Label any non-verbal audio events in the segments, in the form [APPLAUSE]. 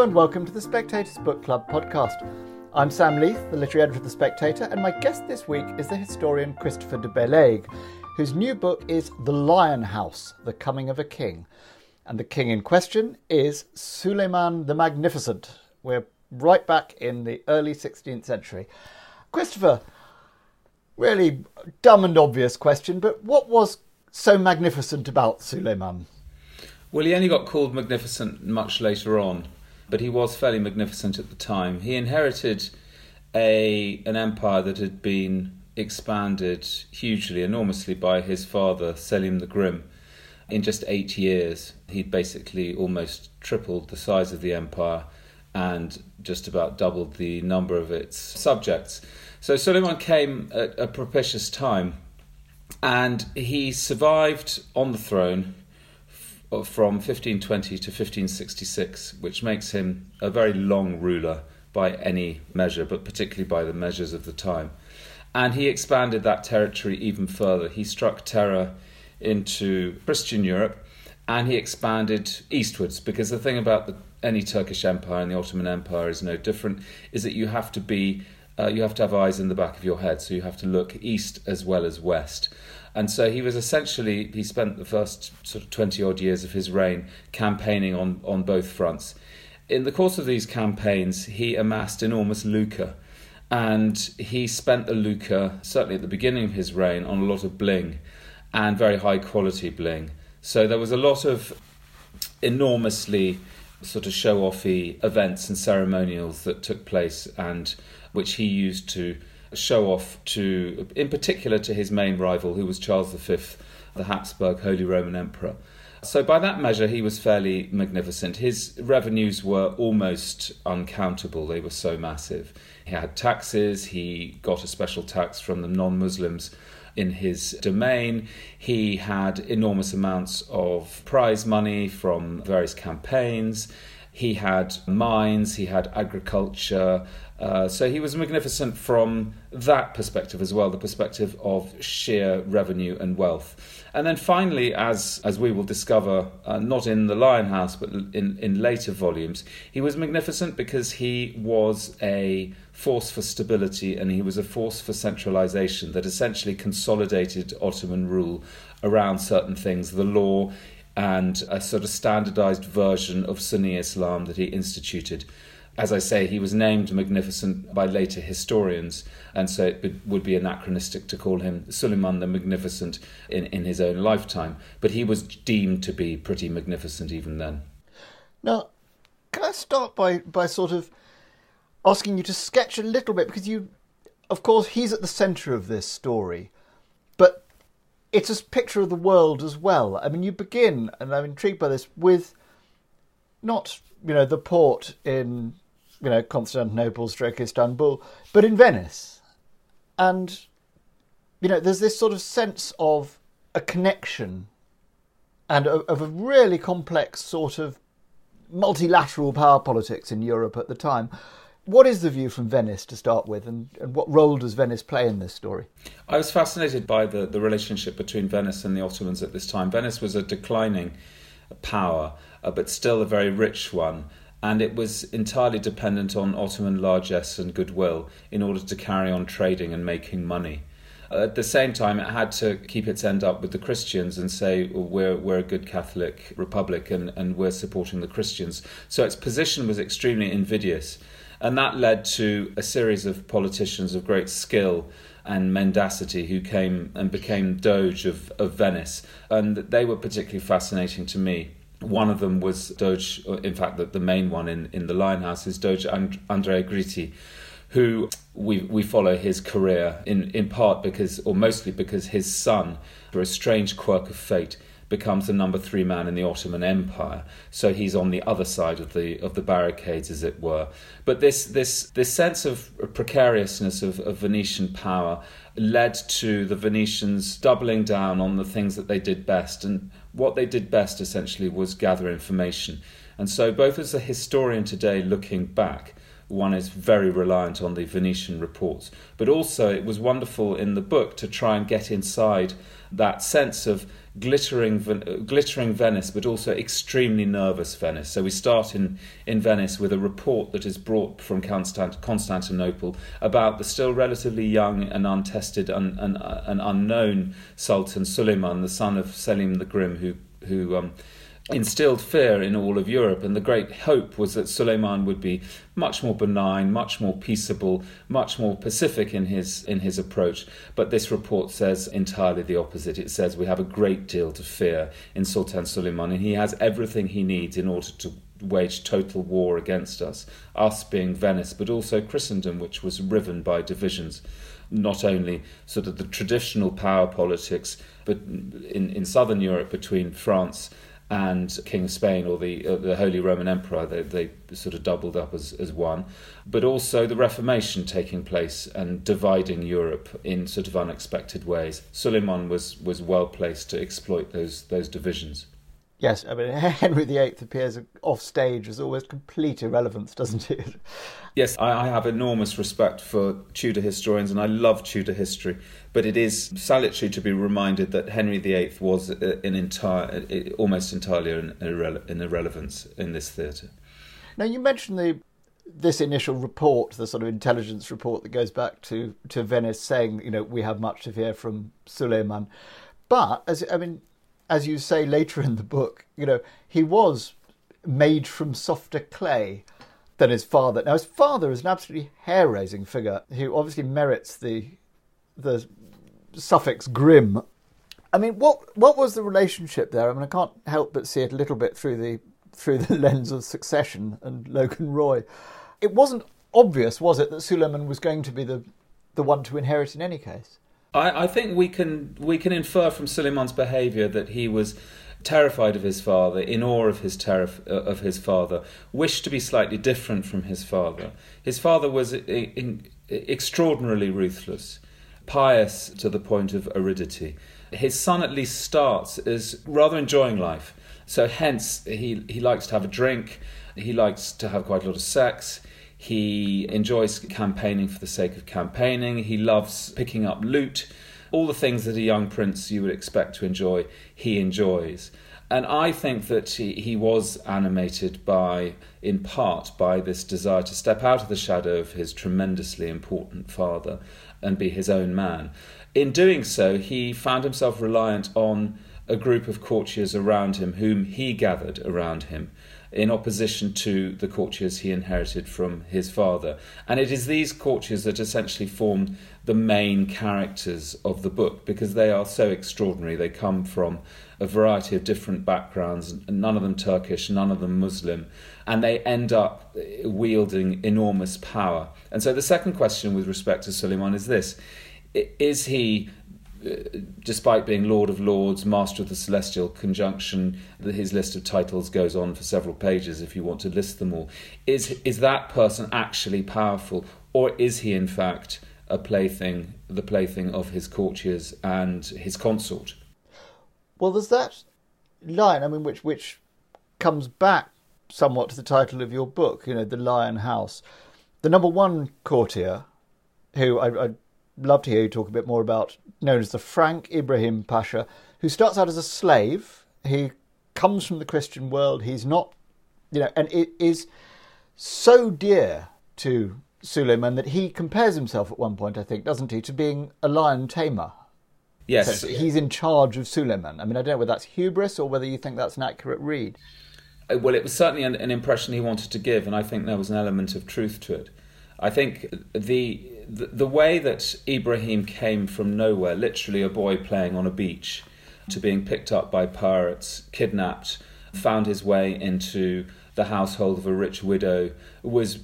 And welcome to the Spectator's Book Club podcast. I'm Sam Leith, the literary editor of The Spectator, and my guest this week is the historian Christopher de Bellaigue, whose new book is The Lion House The Coming of a King. And the king in question is Suleiman the Magnificent. We're right back in the early 16th century. Christopher, really dumb and obvious question, but what was so magnificent about Suleiman? Well, he only got called magnificent much later on but he was fairly magnificent at the time. He inherited a an empire that had been expanded hugely, enormously by his father Selim the Grim. In just eight years, he'd basically almost tripled the size of the empire and just about doubled the number of its subjects. So Suleiman came at a propitious time, and he survived on the throne from 1520 to 1566, which makes him a very long ruler by any measure, but particularly by the measures of the time. And he expanded that territory even further. He struck terror into Christian Europe and he expanded eastwards because the thing about the, any Turkish Empire and the Ottoman Empire is no different, is that you have to be. Uh, you have to have eyes in the back of your head, so you have to look east as well as west. And so he was essentially, he spent the first sort of 20 odd years of his reign campaigning on, on both fronts. In the course of these campaigns, he amassed enormous lucre. And he spent the lucre, certainly at the beginning of his reign, on a lot of bling and very high quality bling. So there was a lot of enormously sort of show offy events and ceremonials that took place and which he used to show off to, in particular, to his main rival, who was Charles V, the Habsburg Holy Roman Emperor. So, by that measure, he was fairly magnificent. His revenues were almost uncountable, they were so massive. He had taxes, he got a special tax from the non Muslims in his domain. He had enormous amounts of prize money from various campaigns. He had mines, he had agriculture, uh, so he was magnificent from that perspective as well, the perspective of sheer revenue and wealth. And then finally, as as we will discover, uh, not in the Lion House but in in later volumes, he was magnificent because he was a force for stability and he was a force for centralization that essentially consolidated Ottoman rule around certain things, the law, and a sort of standardized version of Sunni Islam that he instituted as I say, he was named Magnificent by later historians, and so it would be anachronistic to call him Suleiman the Magnificent in, in his own lifetime. But he was deemed to be pretty magnificent even then. Now, can I start by, by sort of asking you to sketch a little bit? Because you, of course, he's at the centre of this story, but it's a picture of the world as well. I mean, you begin, and I'm intrigued by this, with not you know the port in you know Constantinople, stroke Istanbul, but in Venice, and you know there's this sort of sense of a connection and of a really complex sort of multilateral power politics in Europe at the time. What is the view from Venice to start with, and, and what role does Venice play in this story? I was fascinated by the, the relationship between Venice and the Ottomans at this time. Venice was a declining power, uh, but still a very rich one. And it was entirely dependent on Ottoman largesse and goodwill in order to carry on trading and making money. At the same time, it had to keep its end up with the Christians and say, well, we're, we're a good Catholic republic and, and we're supporting the Christians. So its position was extremely invidious. And that led to a series of politicians of great skill and mendacity who came and became Doge of, of Venice. And they were particularly fascinating to me. One of them was Doge, in fact, the, the main one in, in the Lion House is Doge and, Andrea Gritti, who we, we follow his career in, in part because, or mostly because his son, for a strange quirk of fate, becomes the number three man in the Ottoman Empire. So he's on the other side of the of the barricades, as it were. But this this this sense of precariousness of, of Venetian power led to the Venetians doubling down on the things that they did best, and what they did best essentially was gather information. And so, both as a historian today looking back, one is very reliant on the Venetian reports, but also it was wonderful in the book to try and get inside that sense of glittering, glittering Venice, but also extremely nervous Venice. So we start in, in Venice with a report that is brought from Constant- Constantinople about the still relatively young and untested and, and, and unknown Sultan Suleiman, the son of Selim the Grim, who, who um, instilled fear in all of Europe, and the great hope was that Suleiman would be much more benign, much more peaceable, much more pacific in his in his approach. But this report says entirely the opposite. It says we have a great deal to fear in Sultan Suleiman, and he has everything he needs in order to wage total war against us, us being Venice, but also Christendom, which was riven by divisions not only sort of the traditional power politics, but in, in southern Europe between France and King Spain or the uh, the Holy Roman Emperor. They, they sort of doubled up as, as one, but also the Reformation taking place and dividing Europe in sort of unexpected ways. Suleiman was was well placed to exploit those those divisions. Yes, I mean [LAUGHS] Henry VIII appears off stage as almost complete irrelevance, doesn't it? Yes, I, I, have enormous respect for Tudor historians, and I love Tudor history. But it is salutary to be reminded that Henry VIII was uh, an entire, uh, almost entirely an, irre- an irrelevance in this theatre. Now you mentioned the this initial report, the sort of intelligence report that goes back to to Venice, saying you know we have much to fear from Suleiman, but as I mean as you say later in the book, you know, he was made from softer clay than his father. Now, his father is an absolutely hair-raising figure who obviously merits the the suffix grim. I mean, what what was the relationship there? I mean, I can't help but see it a little bit through the through the [LAUGHS] lens of Succession and Logan Roy. It wasn't obvious, was it, that Suleiman was going to be the the one to inherit in any case? I, I think we can we can infer from Suleiman's behaviour that he was terrified of his father, in awe of his uh, of his father, wished to be slightly different from his father. His father was in, in, extraordinarily ruthless, pious to the point of aridity. His son at least starts as rather enjoying life. So hence he he likes to have a drink, he likes to have quite a lot of sex. He enjoys campaigning for the sake of campaigning. He loves picking up loot. All the things that a young prince you would expect to enjoy, he enjoys. And I think that he, he was animated by, in part, by this desire to step out of the shadow of his tremendously important father and be his own man. In doing so, he found himself reliant on a group of courtiers around him whom he gathered around him in opposition to the courtiers he inherited from his father. And it is these courtiers that essentially formed the main characters of the book because they are so extraordinary. They come from a variety of different backgrounds, none of them Turkish, none of them Muslim, and they end up wielding enormous power. And so the second question with respect to Suleiman is this Is he Uh, despite being Lord of Lords, Master of the Celestial Conjunction, his list of titles goes on for several pages if you want to list them all. Is, is that person actually powerful, or is he in fact a plaything, the plaything of his courtiers and his consort? Well, there's that line, I mean, which, which comes back somewhat to the title of your book, you know, The Lion House. The number one courtier, who I, I love to hear you talk a bit more about, known as the Frank Ibrahim Pasha, who starts out as a slave. He comes from the Christian world. He's not, you know, and it is so dear to Suleiman that he compares himself at one point, I think, doesn't he, to being a lion tamer. Yes. So he's in charge of Suleiman. I mean, I don't know whether that's hubris or whether you think that's an accurate read. Uh, well, it was certainly an, an impression he wanted to give, and I think there was an element of truth to it. I think the the, way that Ibrahim came from nowhere, literally a boy playing on a beach, to being picked up by pirates, kidnapped, found his way into the household of a rich widow, was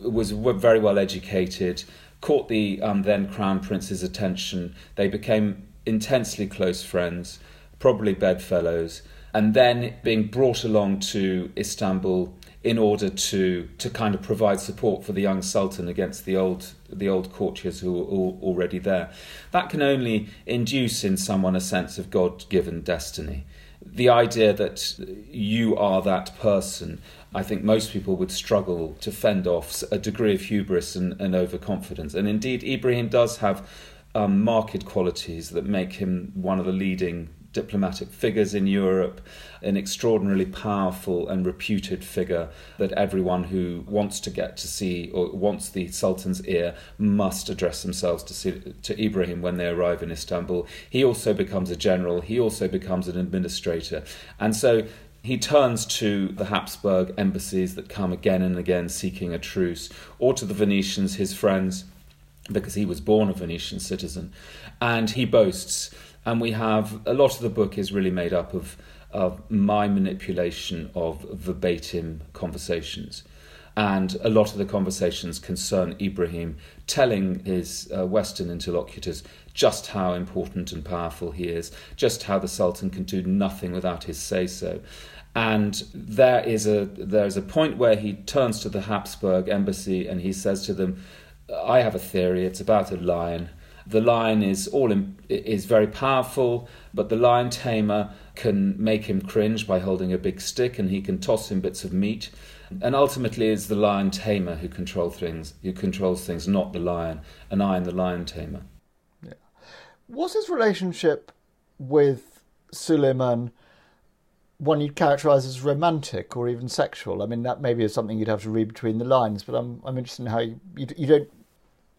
was very well educated, caught the um, then crown prince's attention. They became intensely close friends. probably bedfellows, and then being brought along to Istanbul in order to to kind of provide support for the young sultan against the old the old courtiers who were all, already there. That can only induce in someone a sense of God given destiny. The idea that you are that person, I think most people would struggle to fend off a degree of hubris and, and overconfidence. And indeed, Ibrahim does have um, marked qualities that make him one of the leading diplomatic figures in Europe, an extraordinarily powerful and reputed figure that everyone who wants to get to see or wants the Sultan's ear must address themselves to, see, to Ibrahim when they arrive in Istanbul. He also becomes a general, he also becomes an administrator. And so he turns to the Habsburg embassies that come again and again seeking a truce, or to the Venetians, his friends, because he was born a Venetian citizen, and he boasts and we have a lot of the book is really made up of of my manipulation of verbatim conversations. And a lot of the conversations concern Ibrahim telling his uh, Western interlocutors just how important and powerful he is, just how the Sultan can do nothing without his say so. And there is a there is a point where he turns to the Habsburg embassy and he says to them, "I have a theory. It's about a lion, the lion is all in, is very powerful, but the lion tamer can make him cringe by holding a big stick, and he can toss him bits of meat. And ultimately, it's the lion tamer who controls things. Who controls things, not the lion. And I am the lion tamer. Yeah. Was his relationship with Suleiman one you'd characterise as romantic or even sexual? I mean, that maybe is something you'd have to read between the lines, but I'm I'm interested in how you you, you don't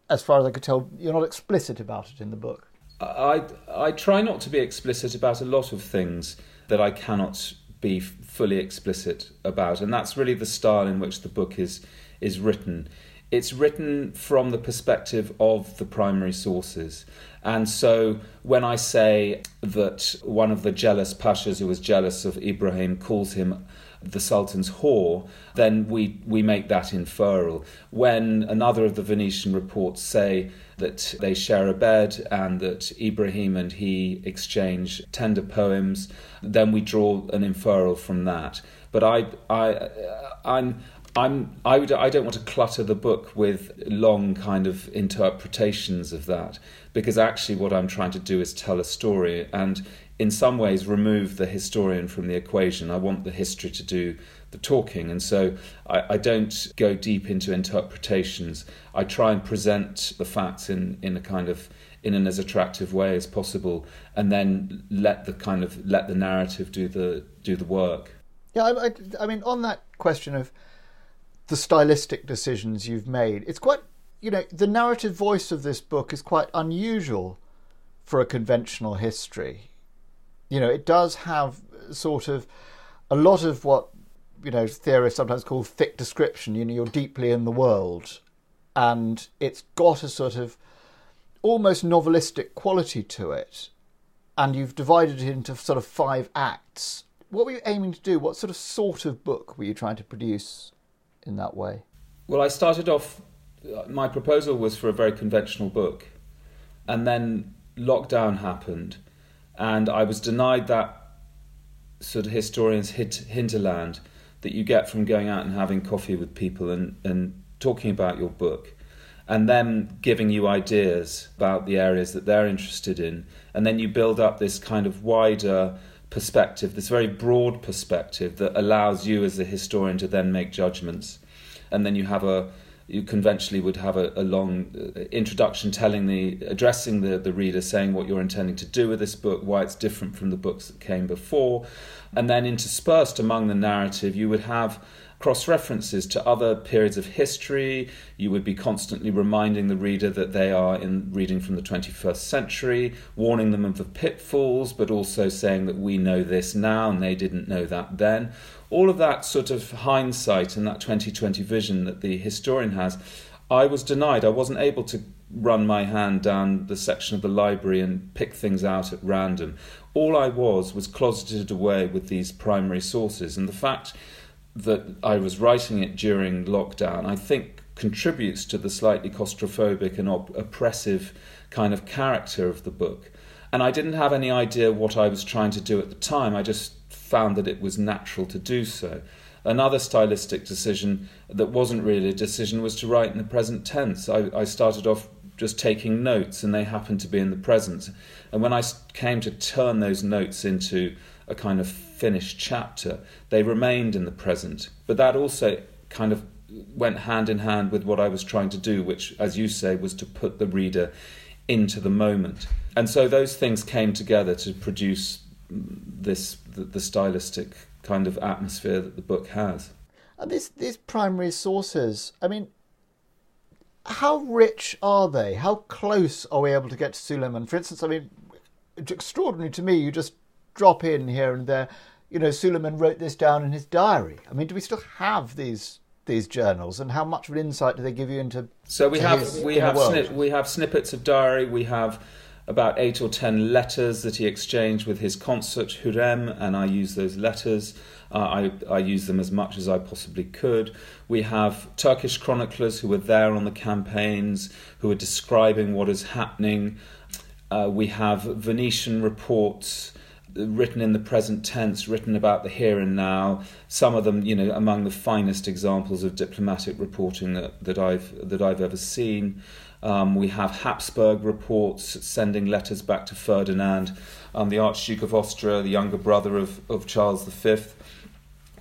as far as I could tell, you're not explicit about it in the book. I I try not to be explicit about a lot of things that I cannot be fully explicit about, and that's really the style in which the book is is written. It's written from the perspective of the primary sources. And so when I say that one of the jealous pashas who was jealous of Ibrahim calls him the Sultan's whore, then we, we make that inferral. When another of the Venetian reports say that they share a bed and that Ibrahim and he exchange tender poems, then we draw an inferral from that. But I, I, I'm, I'm, I, would, I don't want to clutter the book with long kind of interpretations of that because actually what I'm trying to do is tell a story and in some ways remove the historian from the equation. I want the history to do the talking, and so I, I, don't go deep into interpretations. I try and present the facts in, in a kind of in an as attractive way as possible, and then let the kind of let the narrative do the do the work. Yeah, I, I, I mean, on that question of the stylistic decisions you've made, it's quite you know the narrative voice of this book is quite unusual for a conventional history you know, it does have sort of a lot of what you know theorists sometimes call thick description. You know, you're deeply in the world, and it's got a sort of almost novelistic quality to it. And you've divided it into sort of five acts. What were you aiming to do? What sort of sort of book were you trying to produce in that way? Well, I started off. My proposal was for a very conventional book, and then lockdown happened and I was denied that sort of historian's hinterland that you get from going out and having coffee with people and, and talking about your book and then giving you ideas about the areas that they're interested in and then you build up this kind of wider perspective this very broad perspective that allows you as a historian to then make judgments. And then you have a you conventionally would have a, a, long uh, introduction telling the addressing the, the reader saying what you're intending to do with this book why it's different from the books that came before. And then interspersed among the narrative you would have cross references to other periods of history. You would be constantly reminding the reader that they are in reading from the 21st century, warning them of the pitfalls, but also saying that we know this now and they didn't know that then all of that sort of hindsight and that 2020 vision that the historian has, I was denied. I wasn't able to run my hand down the section of the library and pick things out at random. All I was was closeted away with these primary sources, and the fact that I was writing it during lockdown, I think, contributes to the slightly claustrophobic and op- oppressive kind of character of the book. And I didn't have any idea what I was trying to do at the time. I just found that it was natural to do so. Another stylistic decision that wasn't really a decision was to write in the present tense. I, I started off just taking notes, and they happened to be in the present. And when I came to turn those notes into a kind of finished chapter, they remained in the present. But that also kind of went hand in hand with what I was trying to do, which, as you say, was to put the reader into the moment. And so those things came together to produce this the, the stylistic kind of atmosphere that the book has. Uh, and these these primary sources, I mean, how rich are they? How close are we able to get to Suleiman? For instance, I mean, it's extraordinary to me. You just drop in here and there. You know, Suleiman wrote this down in his diary. I mean, do we still have these these journals, and how much of an insight do they give you into? So we have we have snip, we have snippets of diary. We have about eight or ten letters that he exchanged with his consort Hurrem, and I use those letters. Uh, I, I use them as much as I possibly could. We have Turkish chroniclers who were there on the campaigns, who are describing what is happening. Uh, we have Venetian reports written in the present tense, written about the here and now. Some of them, you know, among the finest examples of diplomatic reporting that, that I've that I've ever seen. Um, we have Habsburg reports sending letters back to Ferdinand, um, the Archduke of Austria, the younger brother of, of Charles V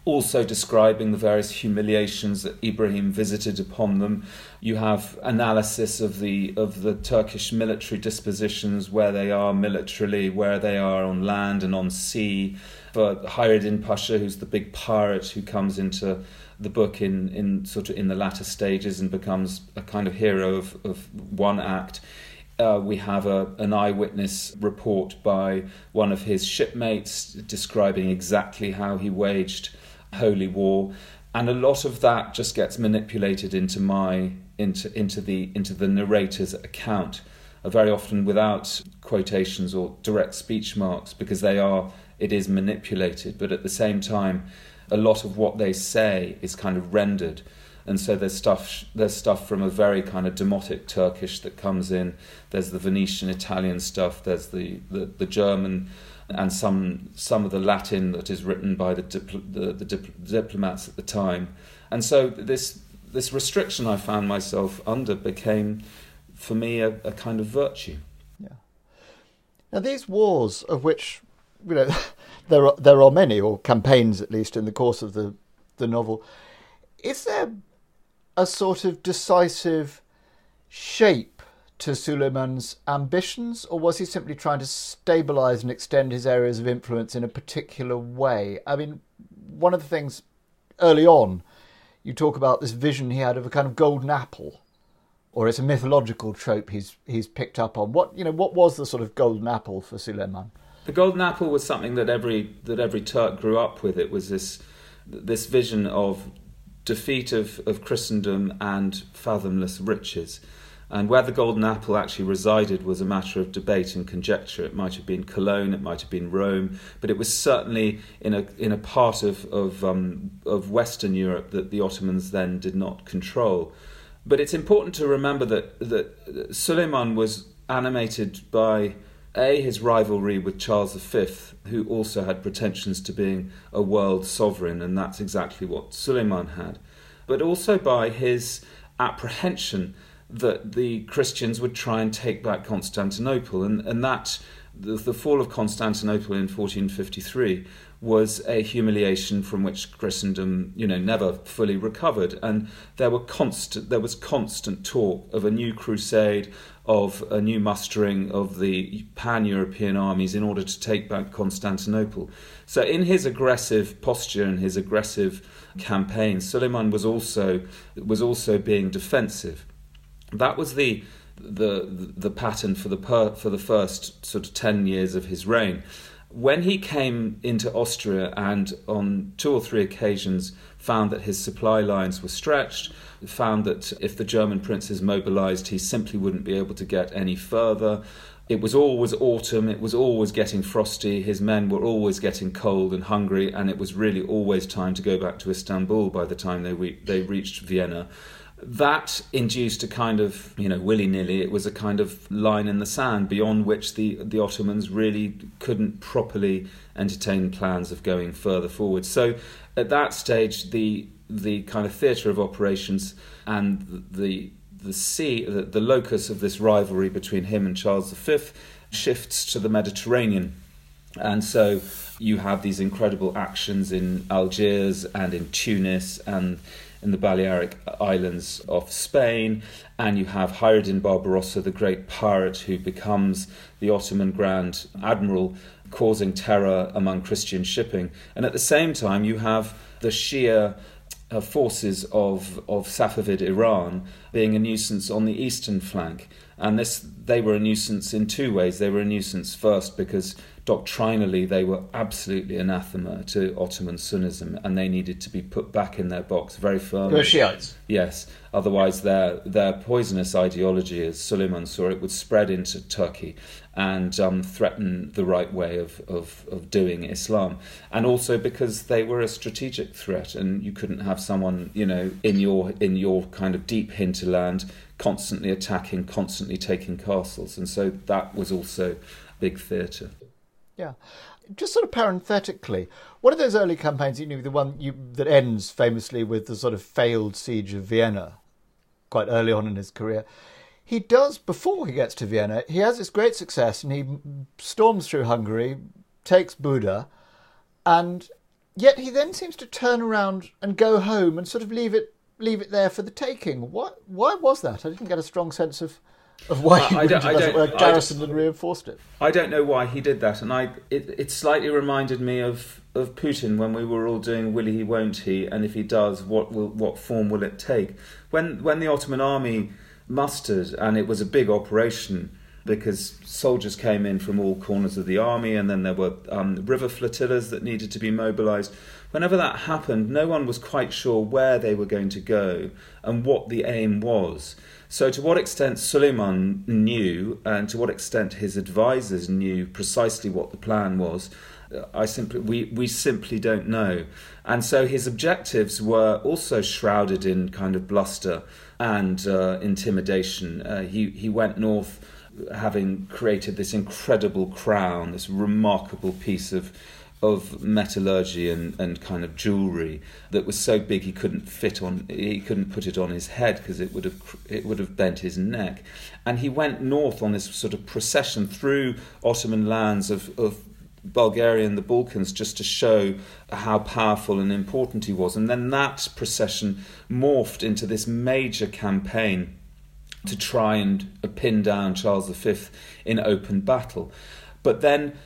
also describing the various humiliations that Ibrahim visited upon them. You have analysis of the of the Turkish military dispositions, where they are militarily, where they are on land and on sea. For Hayreddin Pasha, who's the big pirate who comes into the book in, in sort of in the latter stages and becomes a kind of hero of, of one act. Uh, we have a, an eyewitness report by one of his shipmates describing exactly how he waged holy war, and a lot of that just gets manipulated into my into into the into the narrator's account, uh, very often without quotations or direct speech marks because they are it is manipulated, but at the same time, a lot of what they say is kind of rendered. And so there's stuff there's stuff from a very kind of demotic Turkish that comes in. There's the Venetian Italian stuff. There's the, the, the German and some some of the Latin that is written by the, dipl- the, the dipl- diplomats at the time. And so this this restriction I found myself under became, for me, a, a kind of virtue. Yeah. Now these wars, of which you know [LAUGHS] there are there are many, or campaigns at least, in the course of the the novel, is there a sort of decisive shape to Suleiman's ambitions, or was he simply trying to stabilize and extend his areas of influence in a particular way? I mean, one of the things early on, you talk about this vision he had of a kind of golden apple, or it's a mythological trope he's he's picked up on. What you know, what was the sort of golden apple for Suleiman? The golden apple was something that every that every Turk grew up with. It was this this vision of defeat of, of Christendom and fathomless riches. And where the golden apple actually resided was a matter of debate and conjecture. It might have been Cologne, it might have been Rome, but it was certainly in a in a part of of, um, of Western Europe that the Ottomans then did not control. But it's important to remember that that Suleiman was animated by a his rivalry with Charles V, who also had pretensions to being a world sovereign, and that's exactly what Suleiman had, but also by his apprehension that the Christians would try and take back Constantinople, and, and that the, the fall of Constantinople in 1453 was a humiliation from which Christendom, you know, never fully recovered. And there were constant, there was constant talk of a new crusade, of a new mustering of the pan-European armies in order to take back Constantinople. So, in his aggressive posture and his aggressive campaign, Suleiman was also was also being defensive. That was the the the pattern for the per, for the first sort of ten years of his reign. When he came into Austria and on two or three occasions found that his supply lines were stretched, found that if the German princes mobilized, he simply wouldn't be able to get any further. It was always autumn, it was always getting frosty, his men were always getting cold and hungry, and it was really always time to go back to Istanbul by the time they, re- they reached Vienna that induced a kind of, you know, willy nilly, it was a kind of line in the sand beyond which the, the Ottomans really couldn't properly entertain plans of going further forward. So at that stage, the, the kind of theatre of operations and the, the sea, the, the locus of this rivalry between him and Charles V shifts to the Mediterranean. And so you have these incredible actions in Algiers and in Tunis and in the Balearic Islands of Spain, and you have Hayreddin Barbarossa, the great pirate who becomes the Ottoman Grand Admiral, causing terror among Christian shipping. And at the same time, you have the Shia uh, forces of, of Safavid Iran being a nuisance on the eastern flank. And this, they were a nuisance in two ways. They were a nuisance first because doctrinally they were absolutely anathema to Ottoman Sunnism and they needed to be put back in their box very firmly. They were Shiites. Yes, otherwise their, their poisonous ideology, as Suleiman saw it, would spread into Turkey and um, threaten the right way of, of, of doing Islam. And also because they were a strategic threat and you couldn't have someone, you know, in your, in your kind of deep hinterland constantly attacking, constantly taking castles. And so that was also big theatre. Yeah. Just sort of parenthetically, one of those early campaigns, you know, the one you, that ends famously with the sort of failed siege of Vienna, quite early on in his career, he does, before he gets to Vienna, he has this great success and he storms through Hungary, takes Buda, and yet he then seems to turn around and go home and sort of leave it leave it there for the taking. What? Why was that? I didn't get a strong sense of of why he I don't- I don't- I garrisoned and reinforced it. I don't know why he did that, and I it, it slightly reminded me of, of Putin when we were all doing "Will he, won't he?" and if he does, what will what form will it take? When when the Ottoman army mustered, and it was a big operation because soldiers came in from all corners of the army, and then there were um, river flotillas that needed to be mobilised. Whenever that happened, no one was quite sure where they were going to go and what the aim was. So, to what extent Suleiman knew, and to what extent his advisors knew precisely what the plan was, I simply we we simply don't know. And so his objectives were also shrouded in kind of bluster and uh, intimidation. Uh, he he went north, having created this incredible crown, this remarkable piece of of metallurgy and, and kind of jewelry that was so big he couldn't fit on he couldn't put it on his head because it would have it would have bent his neck. And he went north on this sort of procession through Ottoman lands of, of Bulgaria and the Balkans just to show how powerful and important he was. And then that procession morphed into this major campaign to try and pin down Charles V in open battle. But then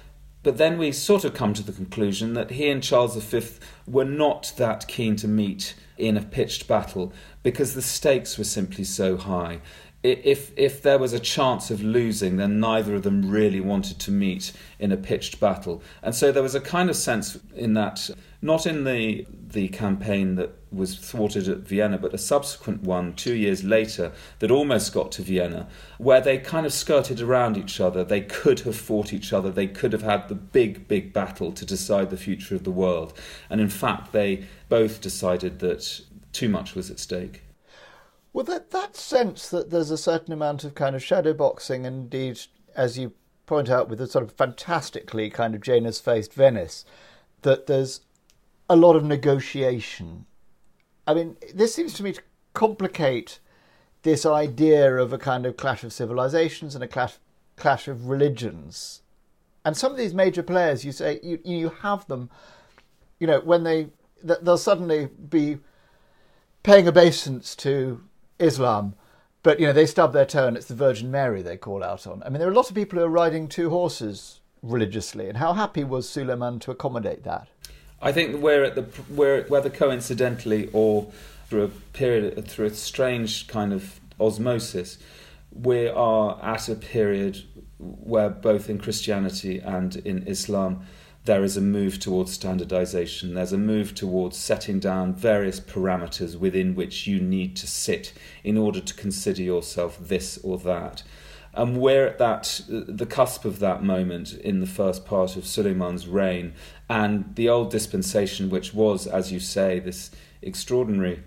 but then we sort of come to the conclusion that he and Charles V were not that keen to meet in a pitched battle because the stakes were simply so high. If, if there was a chance of losing, then neither of them really wanted to meet in a pitched battle. And so there was a kind of sense in that, not in the, the campaign that was thwarted at Vienna, but a subsequent one two years later that almost got to Vienna, where they kind of skirted around each other. They could have fought each other. They could have had the big, big battle to decide the future of the world. And in fact, they both decided that too much was at stake. Well, that that sense that there's a certain amount of kind of shadow boxing, indeed, as you point out, with a sort of fantastically kind of Janus faced Venice, that there's a lot of negotiation. I mean, this seems to me to complicate this idea of a kind of clash of civilizations and a clash clash of religions. And some of these major players, you say you you have them, you know, when they they'll suddenly be paying obeisance to Islam, but you know they stub their toe and it's the Virgin Mary they call out on. I mean, there are a lot of people who are riding two horses religiously, and how happy was Suleiman to accommodate that? I think we're at the we're whether coincidentally or through a period through a strange kind of osmosis, we are at a period where both in Christianity and in Islam there is a move towards standardization. There's a move towards setting down various parameters within which you need to sit in order to consider yourself this or that. And we're at that, the cusp of that moment in the first part of Suleiman's reign, and the old dispensation, which was, as you say, this extraordinary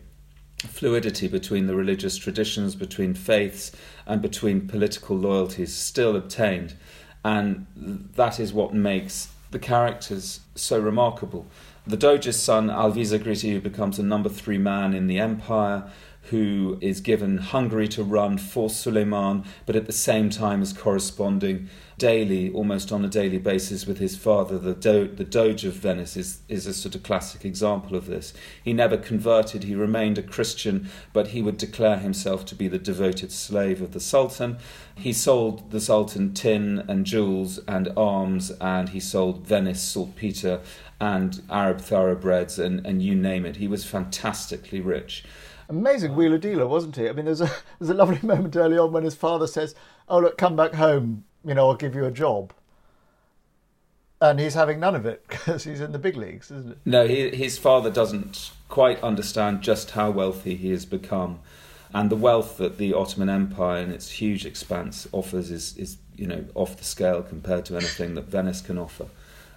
fluidity between the religious traditions, between faiths, and between political loyalties still obtained. And that is what makes the characters so remarkable. The Doge's son, Alvise Gritti, who becomes a number three man in the empire, who is given Hungary to run for Suleiman, but at the same time is corresponding daily, almost on a daily basis, with his father. The, Do- the Doge of Venice is, is a sort of classic example of this. He never converted, he remained a Christian, but he would declare himself to be the devoted slave of the Sultan. He sold the Sultan tin and jewels and arms, and he sold Venice saltpeter and Arab thoroughbreds and, and you name it. He was fantastically rich. Amazing wheeler dealer, wasn't he? I mean, there's a [LAUGHS] there's a lovely moment early on when his father says, "Oh look, come back home. You know, I'll give you a job." And he's having none of it [LAUGHS] because he's in the big leagues, isn't it? No, he, his father doesn't quite understand just how wealthy he has become, and the wealth that the Ottoman Empire and its huge expanse offers is is you know off the scale compared to anything that Venice can offer.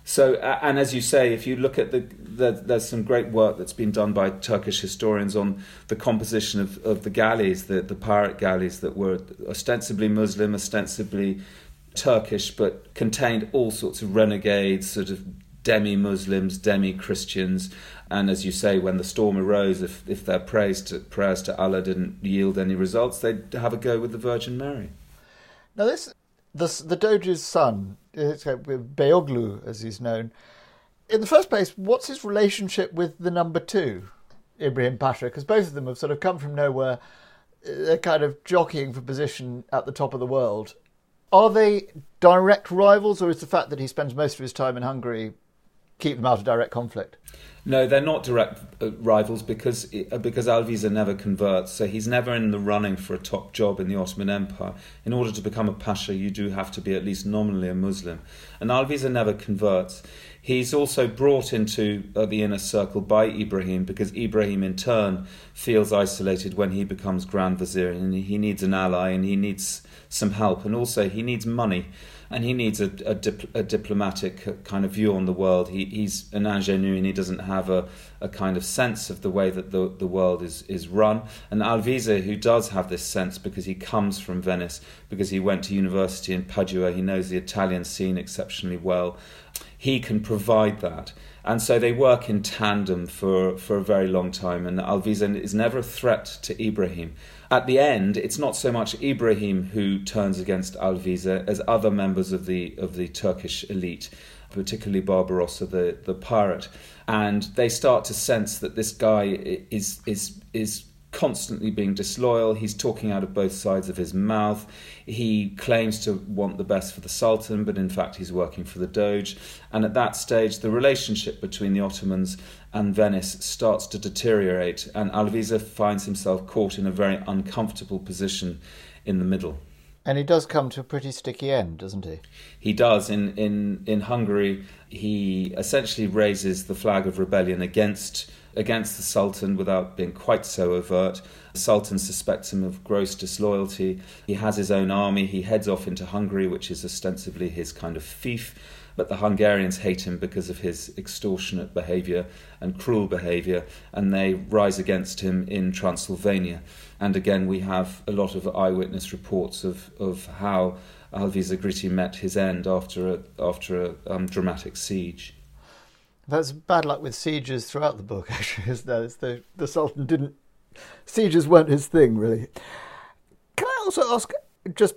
So, and as you say, if you look at the, the, there's some great work that's been done by Turkish historians on the composition of, of the galleys, the, the pirate galleys that were ostensibly Muslim, ostensibly Turkish, but contained all sorts of renegades, sort of demi Muslims, demi Christians. And as you say, when the storm arose, if, if their prayers to, prayers to Allah didn't yield any results, they'd have a go with the Virgin Mary. Now, this the the Doge's son, uh, uh, Beyoğlu, as he's known. In the first place, what's his relationship with the number two, Ibrahim Pasha? Because both of them have sort of come from nowhere. They're kind of jockeying for position at the top of the world. Are they direct rivals, or is the fact that he spends most of his time in Hungary keep them out of direct conflict? No, they're not direct uh, rivals because uh, because Alvise never converts, so he's never in the running for a top job in the Ottoman Empire. In order to become a pasha, you do have to be at least nominally a Muslim, and Alvise never converts. He's also brought into uh, the inner circle by Ibrahim because Ibrahim, in turn, feels isolated when he becomes Grand Vizier, and he needs an ally and he needs some help, and also he needs money and he needs a, a, dip, a, diplomatic kind of view on the world. He, he's an ingénu and he doesn't have a, a kind of sense of the way that the, the world is, is run. And Alvise, who does have this sense because he comes from Venice, because he went to university in Padua, he knows the Italian scene exceptionally well, he can provide that. And so they work in tandem for, for a very long time, and Alvise is never a threat to Ibrahim at the end, it's not so much Ibrahim who turns against Alvise as other members of the of the Turkish elite, particularly Barbarossa, the, the pirate, and they start to sense that this guy is is is constantly being disloyal. He's talking out of both sides of his mouth. He claims to want the best for the Sultan, but in fact, he's working for the Doge. And at that stage, the relationship between the Ottomans and Venice starts to deteriorate, and Alvise finds himself caught in a very uncomfortable position in the middle. And he does come to a pretty sticky end, doesn't he? He does. In, in, in Hungary, he essentially raises the flag of rebellion against against the Sultan without being quite so overt. The Sultan suspects him of gross disloyalty. He has his own army. He heads off into Hungary, which is ostensibly his kind of fief. But the Hungarians hate him because of his extortionate behaviour and cruel behaviour, and they rise against him in Transylvania. And again, we have a lot of eyewitness reports of, of how Alvise Gritti met his end after a, after a um, dramatic siege. That's bad luck with sieges throughout the book, [LAUGHS] actually, is there? the, the Sultan didn't. Sieges weren't his thing, really. Can I also ask, just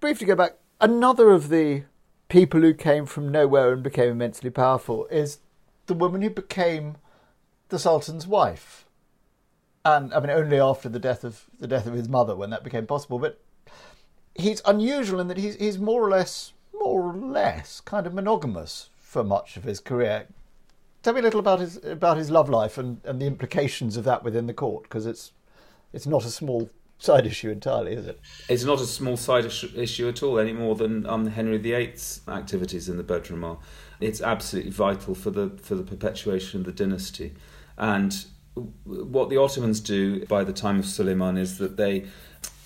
briefly go back, another of the people who came from nowhere and became immensely powerful is the woman who became the Sultan's wife. And I mean, only after the death of the death of his mother when that became possible. But he's unusual in that he's he's more or less more or less kind of monogamous for much of his career. Tell me a little about his about his love life and, and the implications of that within the court, because it's it's not a small side issue entirely, is it? It's not a small side issue at all, any more than um, Henry VIII's activities in the bedroom are. It's absolutely vital for the for the perpetuation of the dynasty, and what the Ottomans do by the time of Suleiman is that they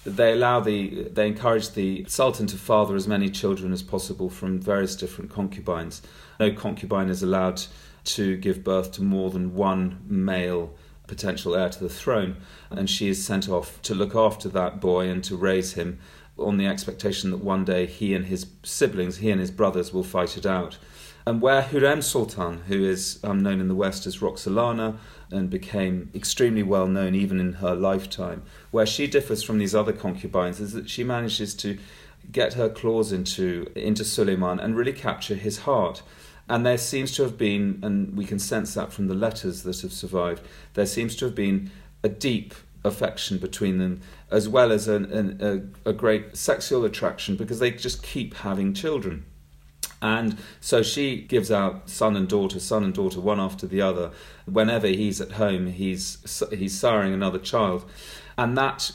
they allow the they encourage the sultan to father as many children as possible from various different concubines. No concubine is allowed to give birth to more than one male potential heir to the throne. And she is sent off to look after that boy and to raise him on the expectation that one day he and his siblings, he and his brothers, will fight it out. And where Hurrem Sultan, who is um, known in the West as Roxolana and became extremely well known even in her lifetime, where she differs from these other concubines is that she manages to get her claws into, into Suleiman and really capture his heart. And there seems to have been, and we can sense that from the letters that have survived, there seems to have been a deep affection between them, as well as an, an, a, a great sexual attraction because they just keep having children. And so she gives out son and daughter, son and daughter, one after the other. Whenever he's at home, he's he's siring another child, and that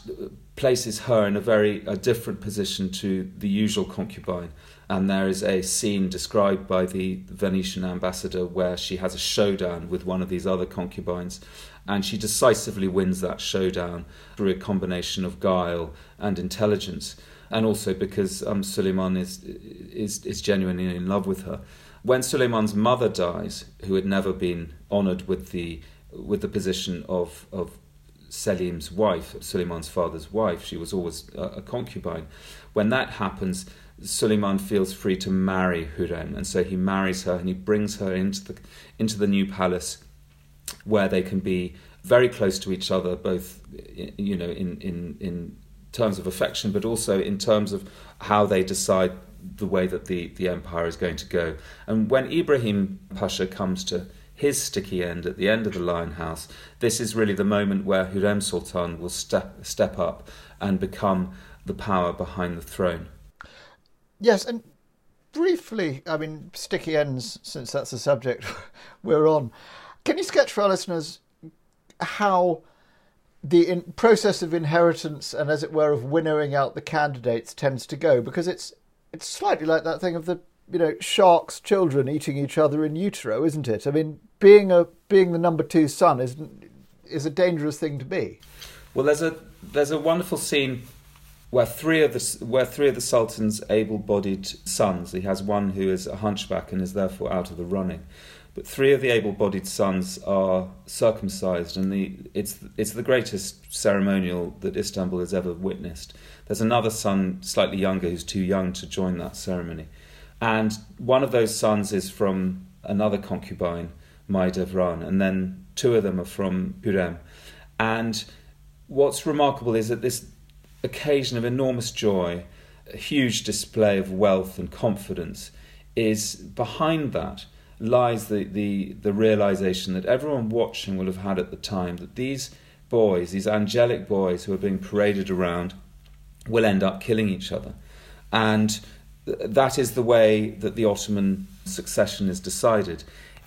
places her in a very a different position to the usual concubine and there is a scene described by the Venetian ambassador where she has a showdown with one of these other concubines, and she decisively wins that showdown through a combination of guile and intelligence, and also because um, Suleiman is, is, is genuinely in love with her. When Suleiman's mother dies, who had never been honoured with the with the position of, of Selim's wife, Suleiman's father's wife, she was always a, a concubine. When that happens, Suleiman feels free to marry Hurrem, and so he marries her and he brings her into the into the new palace, where they can be very close to each other, both you know in in in terms of affection, but also in terms of how they decide the way that the the empire is going to go. And when Ibrahim Pasha comes to his sticky end at the end of the lion house, this is really the moment where Hurrem Sultan will step step up and become the power behind the throne. Yes, and briefly, I mean, sticky ends, since that's the subject [LAUGHS] we're on. Can you sketch for our listeners how the process of inheritance and, as it were, of winnowing out the candidates tends to go? Because it's it's slightly like that thing of the you know sharks' children eating each other in utero, isn't it? I mean, being a being the number two son is is a dangerous thing to be. Well, there's a there's a wonderful scene where three of the where three of the Sultan's able-bodied sons, he has one who is a hunchback and is therefore out of the running, but three of the able-bodied sons are circumcised, and the it's it's the greatest ceremonial that Istanbul has ever witnessed. There's another son, slightly younger, who's too young to join that ceremony, and one of those sons is from another concubine, Mahidevran, and then two of them are from Hurrem, and what's remarkable is that this occasion of enormous joy, a huge display of wealth and confidence, is behind that lies the, the, the realization that everyone watching will have had at the time that these boys, these angelic boys who are being paraded around, will end up killing each other. And that is the way that the Ottoman succession is decided.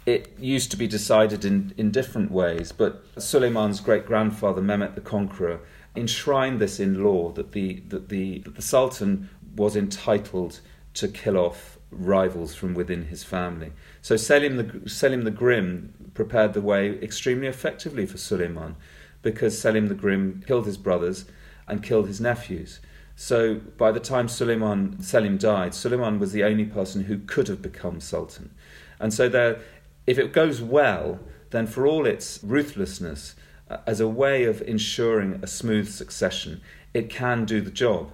It used to be decided in, in different ways, but Suleiman's great grandfather, Mehmet the Conqueror, enshrined this in law that the that the that the Sultan was entitled to kill off rivals from within his family. So Selim the Selim the Grim prepared the way extremely effectively for Suleiman, because Selim the Grim killed his brothers and killed his nephews. So by the time Suleiman Selim died, Suleiman was the only person who could have become sultan. And so there, if it goes well, then for all its ruthlessness, uh, as a way of ensuring a smooth succession, it can do the job.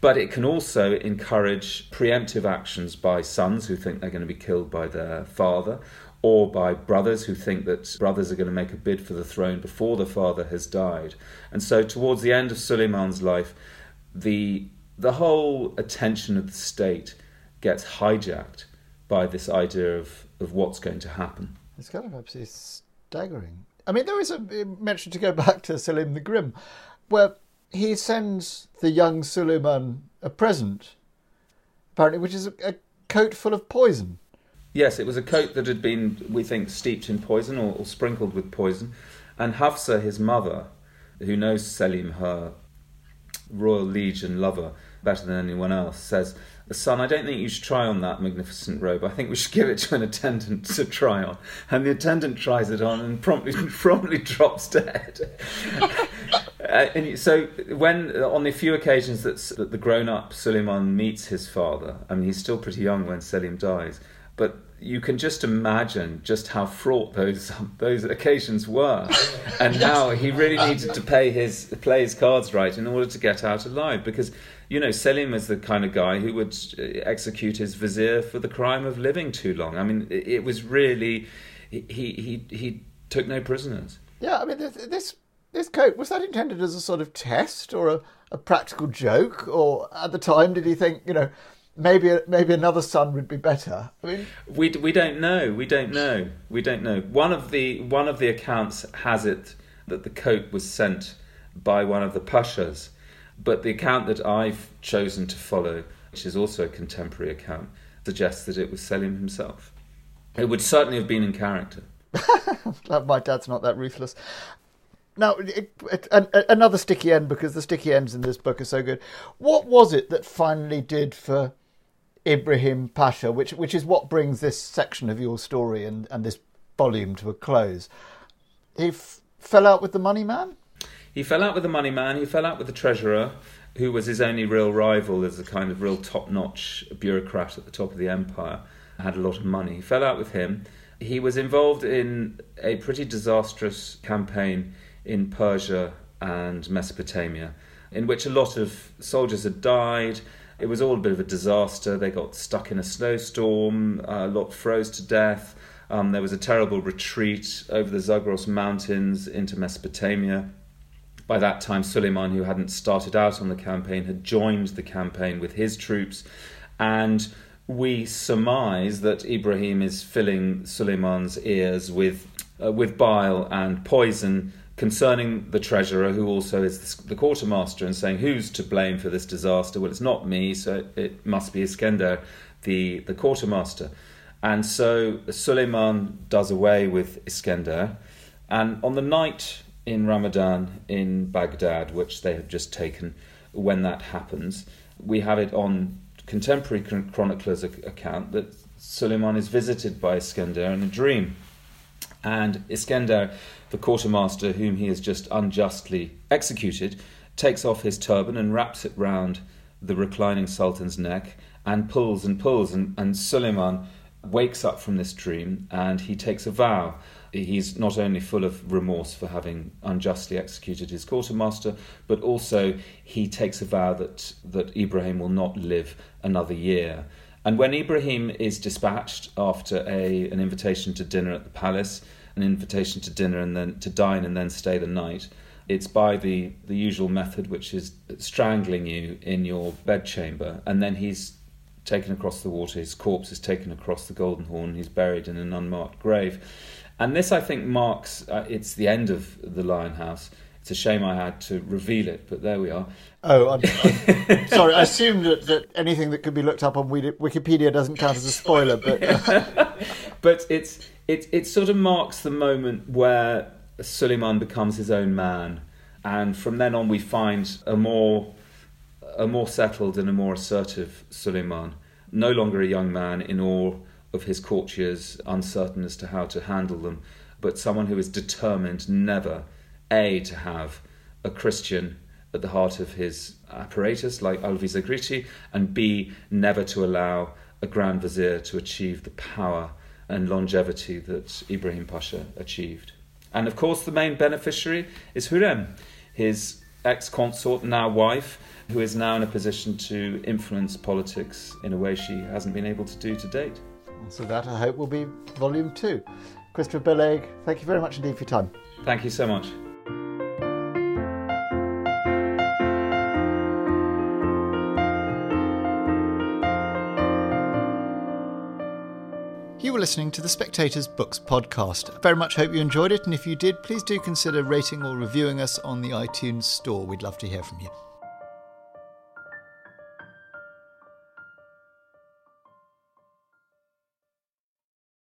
But it can also encourage preemptive actions by sons who think they're going to be killed by their father, or by brothers who think that brothers are going to make a bid for the throne before the father has died. And so, towards the end of Suleiman's life, the, the whole attention of the state gets hijacked by this idea of, of what's going to happen. It's kind of absolutely staggering. I mean, there is a mention to go [LAUGHS] back to Selim the Grim, where he sends the young Suleiman a present, apparently, which is a, a, coat full of poison. Yes, it was a coat that had been, we think, steeped in poison or, or sprinkled with poison. And Hafsa, his mother, who knows Selim, her royal liege and lover, better than anyone else, says son, I don't think you should try on that magnificent robe. I think we should give it to an attendant to try on. And the attendant tries it on and promptly, [LAUGHS] promptly drops dead. [LAUGHS] uh, and so, when on the few occasions that, that the grown-up Suleiman meets his father, I mean, he's still pretty young when Selim dies, but you can just imagine just how fraught those [LAUGHS] those occasions were, and how he really needed to pay his play his cards right in order to get out alive. Because you know Selim is the kind of guy who would uh, execute his vizier for the crime of living too long. I mean, it, it was really he he he took no prisoners. Yeah, I mean this, this this coat was that intended as a sort of test or a, a practical joke, or at the time did he think you know? maybe maybe another son would be better. I mean, we we don't know. We don't know. We don't know. One of the one of the accounts has it that the coat was sent by one of the pashas, but the account that I've chosen to follow, which is also a contemporary account, suggests that it was Selim himself. It would certainly have been in character. [LAUGHS] My dad's not that ruthless. Now, it, it, an, another sticky end because the sticky ends in this book are so good. What was it that finally did for Ibrahim Pasha, which which is what brings this section of your story and, and this volume to a close. He f- fell out with the money man. He fell out with the money man. He fell out with the treasurer, who was his only real rival as a kind of real top-notch bureaucrat at the top of the empire. Had a lot of money. He fell out with him. He was involved in a pretty disastrous campaign in Persia and Mesopotamia, in which a lot of soldiers had died it was all a bit of a disaster. They got stuck in a snowstorm, a lot froze to death. Um, there was a terrible retreat over the Zagros Mountains into Mesopotamia. By that time, Suleiman, who hadn't started out on the campaign, had joined the campaign with his troops. And we surmise that Ibrahim is filling Suleiman's ears with, uh, with bile and poison concerning the treasurer, who also is the quartermaster, and saying, Who's to blame for this disaster? Well, it's not me, so it must be Iskender, the, the quartermaster. And so Suleiman does away with Iskender. And on the night in Ramadan in Baghdad, which they have just taken, when that happens, we have it on contemporary chroniclers' account that Suleiman is visited by Iskender in a dream. And Iskender the quartermaster, whom he has just unjustly executed, takes off his turban and wraps it round the reclining sultan's neck and pulls and pulls. And, and Suleiman wakes up from this dream and he takes a vow. He's not only full of remorse for having unjustly executed his quartermaster, but also he takes a vow that, that Ibrahim will not live another year. And when Ibrahim is dispatched after a, an invitation to dinner at the palace, an invitation to dinner and then to dine and then stay the night. It's by the, the usual method, which is strangling you in your bedchamber, and then he's taken across the water. His corpse is taken across the Golden Horn. He's buried in an unmarked grave, and this, I think, marks uh, it's the end of the Lion House. It's a shame I had to reveal it, but there we are. Oh, I'm, I'm sorry. I assumed that, that anything that could be looked up on Wikipedia doesn't count as a spoiler, but [LAUGHS] but it's it it sort of marks the moment where Suleiman becomes his own man, and from then on we find a more a more settled and a more assertive Suleiman, no longer a young man in awe of his courtiers, uncertain as to how to handle them, but someone who is determined never a to have a Christian at the heart of his apparatus like Alvise Zagriti, and b never to allow a grand vizier to achieve the power and longevity that Ibrahim Pasha achieved. And of course, the main beneficiary is Hurrem, his ex consort, now wife, who is now in a position to influence politics in a way she hasn't been able to do to date. So, that I hope will be volume two. Christopher Bellaigue, thank you very much indeed for your time. Thank you so much. You were listening to the Spectator's Books podcast. I very much hope you enjoyed it, and if you did, please do consider rating or reviewing us on the iTunes Store. We'd love to hear from you.